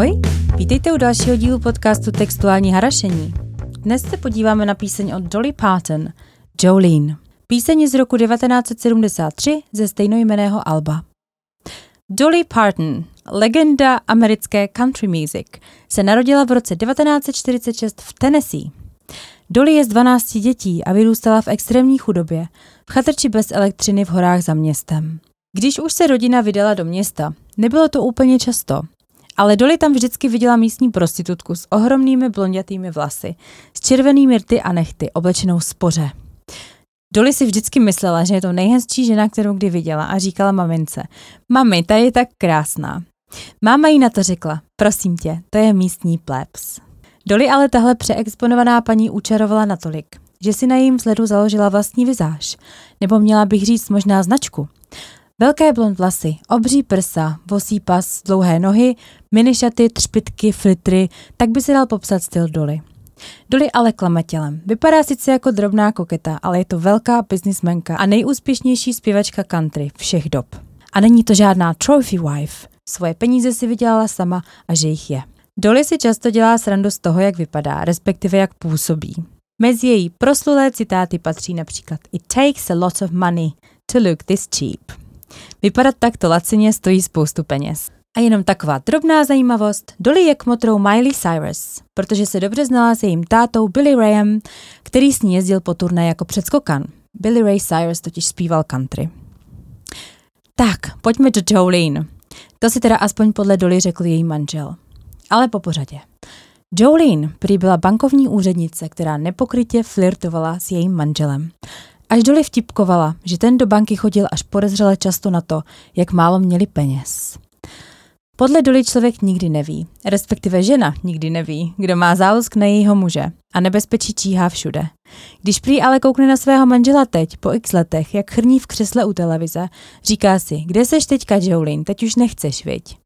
Ahoj, vítejte u dalšího dílu podcastu Textuální harašení. Dnes se podíváme na píseň od Dolly Parton, Jolene. Píseň je z roku 1973 ze stejnojmeného alba. Dolly Parton, legenda americké country music, se narodila v roce 1946 v Tennessee. Dolly je z 12 dětí a vyrůstala v extrémní chudobě, v chatrči bez elektřiny v horách za městem. Když už se rodina vydala do města, nebylo to úplně často, ale Dolly tam vždycky viděla místní prostitutku s ohromnými blondětými vlasy, s červenými rty a nechty, oblečenou spoře. Dolly si vždycky myslela, že je to nejhezčí žena, kterou kdy viděla a říkala mamince, mami, ta je tak krásná. Máma jí na to řekla, prosím tě, to je místní plebs. Dolly ale tahle přeexponovaná paní učarovala natolik, že si na jejím vzhledu založila vlastní vizáž, nebo měla bych říct možná značku. Velké blond vlasy, obří prsa, vosí pas, dlouhé nohy, minišaty, třpitky, flitry, tak by se dal popsat styl Dolly. Dolly ale klame tělem. Vypadá sice jako drobná koketa, ale je to velká biznismenka a nejúspěšnější zpěvačka country všech dob. A není to žádná trophy wife. Svoje peníze si vydělala sama a že jich je. Dolly si často dělá srandu z toho, jak vypadá, respektive jak působí. Mezi její proslulé citáty patří například It takes a lot of money to look this cheap. Vypadat takto lacině stojí spoustu peněz. A jenom taková drobná zajímavost, Dolly je kmotrou Miley Cyrus, protože se dobře znala s jejím tátou Billy Rayem, který s ní jezdil po turné jako předskokan. Billy Ray Cyrus totiž zpíval country. Tak, pojďme do Jolene. To si teda aspoň podle Dolly řekl její manžel. Ale po pořadě. Jolene prý byla bankovní úřednice, která nepokrytě flirtovala s jejím manželem. Až Dolly vtipkovala, že ten do banky chodil až podezřele často na to, jak málo měli peněz. Podle Dolly člověk nikdy neví, respektive žena nikdy neví, kdo má zálusk na jejího muže a nebezpečí číhá všude. Když prý ale koukne na svého manžela teď, po x letech, jak chrní v křesle u televize, říká si, kde seš teďka Jolene, teď už nechceš, viď?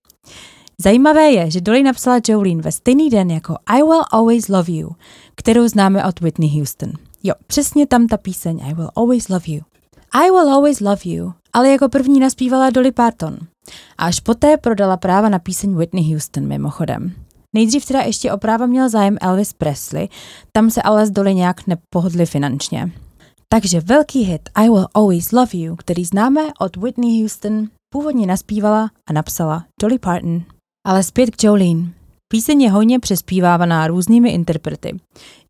Zajímavé je, že Dolly napsala Jolene ve stejný den jako I Will Always Love You, kterou známe od Whitney Houston. Jo, přesně tam ta píseň I Will Always Love You. I Will Always Love You, ale jako první naspívala Dolly Parton. A až poté prodala práva na píseň Whitney Houston mimochodem. Nejdřív teda ještě o práva měl zájem Elvis Presley, tam se ale z Dolly nějak nepohodli finančně. Takže velký hit I Will Always Love You, který známe od Whitney Houston, původně naspívala a napsala Dolly Parton. Ale zpět k Jolene. Píseň je hojně přespívávaná různými interprety.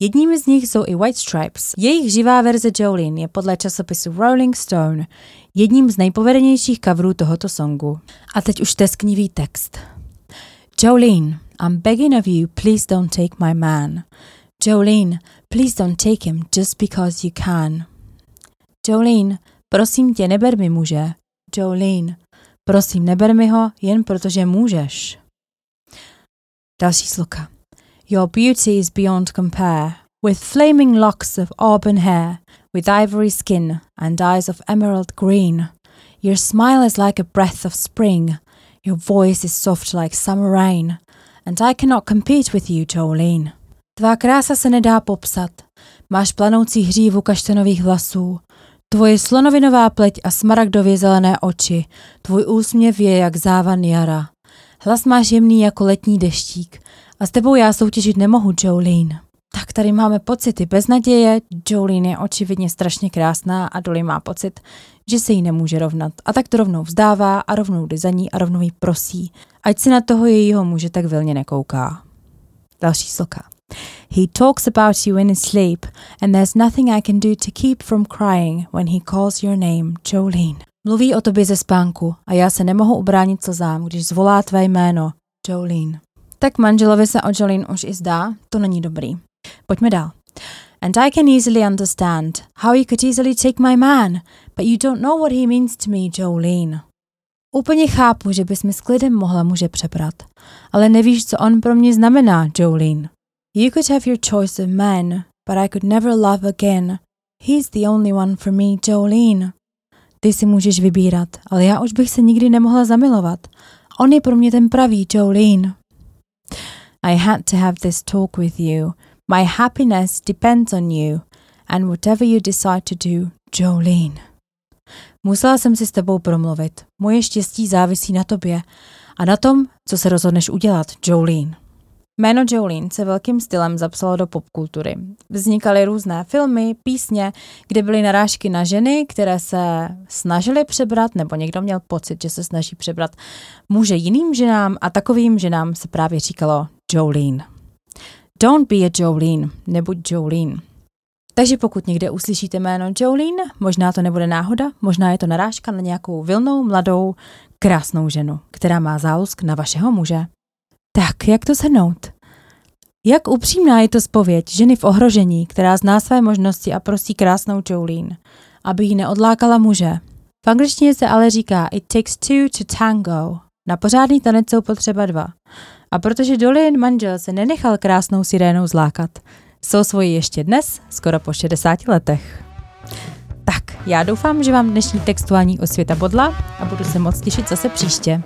Jedními z nich jsou i White Stripes. Jejich živá verze Jolene je podle časopisu Rolling Stone jedním z nejpovedenějších coverů tohoto songu. A teď už tesknivý text. Jolene, I'm begging of you, please don't take my man. Jolene, please don't take him just because you can. Jolene, prosím tě, neber mi muže. Jolene, prosím, neber mi ho jen protože můžeš. Další sloka. Your beauty is beyond compare, with flaming locks of auburn hair, with ivory skin and eyes of emerald green. Your smile is like a breath of spring, your voice is soft like summer rain, and I cannot compete with you, Jolene. Tvá krása se nedá popsat. Máš planoucí hřívu kaštanových vlasů, Tvoje slonovinová pleť a smaragdově zelené oči, tvůj úsměv je jak závan jara. Hlas máš jemný jako letní deštík a s tebou já soutěžit nemohu, Jolene. Tak tady máme pocity beznaděje, Jolene je očividně strašně krásná a Dolly má pocit, že se jí nemůže rovnat. A tak to rovnou vzdává a rovnou jde za ní a rovnou jí prosí, ať si na toho jejího muže tak vilně nekouká. Další sloka. He talks about you in his sleep, and there's nothing I can do to keep from crying when he calls your name, Jolene. Mluví o tobě ze spánku a já se nemohu ubránit slzám, když zvolá tvé jméno, Jolene. Tak manželovi se o Jolene už i zdá, to není dobrý. Pojďme dál. And I can easily understand how you could easily take my man, but you don't know what he means to me, Jolene. Úplně chápu, že bys mi s klidem mohla muže přebrat, ale nevíš, co on pro mě znamená, Jolene. You could have your choice of men, but I could never love again. He's the only one for me, Jolene. Ty si můžeš vybírat, ale já už bych se nikdy nemohla zamilovat. On je pro mě ten pravý Jolene. I had to have this talk with you. My happiness depends on you. And whatever you decide to do, Jolene. Musela jsem si s tebou promluvit. Moje štěstí závisí na tobě. a na tom, co se rozhodneš udělat, Jolene. Jméno Jolene se velkým stylem zapsalo do popkultury. Vznikaly různé filmy, písně, kde byly narážky na ženy, které se snažily přebrat, nebo někdo měl pocit, že se snaží přebrat muže jiným ženám a takovým ženám se právě říkalo Jolene. Don't be a Jolene, nebuď Jolene. Takže pokud někde uslyšíte jméno Jolene, možná to nebude náhoda, možná je to narážka na nějakou vilnou, mladou, krásnou ženu, která má zálusk na vašeho muže. Tak, jak to shrnout? Jak upřímná je to spověď ženy v ohrožení, která zná své možnosti a prosí krásnou Jolene, aby ji neodlákala muže. V angličtině se ale říká it takes two to tango. Na pořádný tanec jsou potřeba dva. A protože Dolin manžel se nenechal krásnou sirénou zlákat, jsou svoji ještě dnes, skoro po 60 letech. Tak, já doufám, že vám dnešní textuální osvěta bodla a budu se moc těšit zase příště.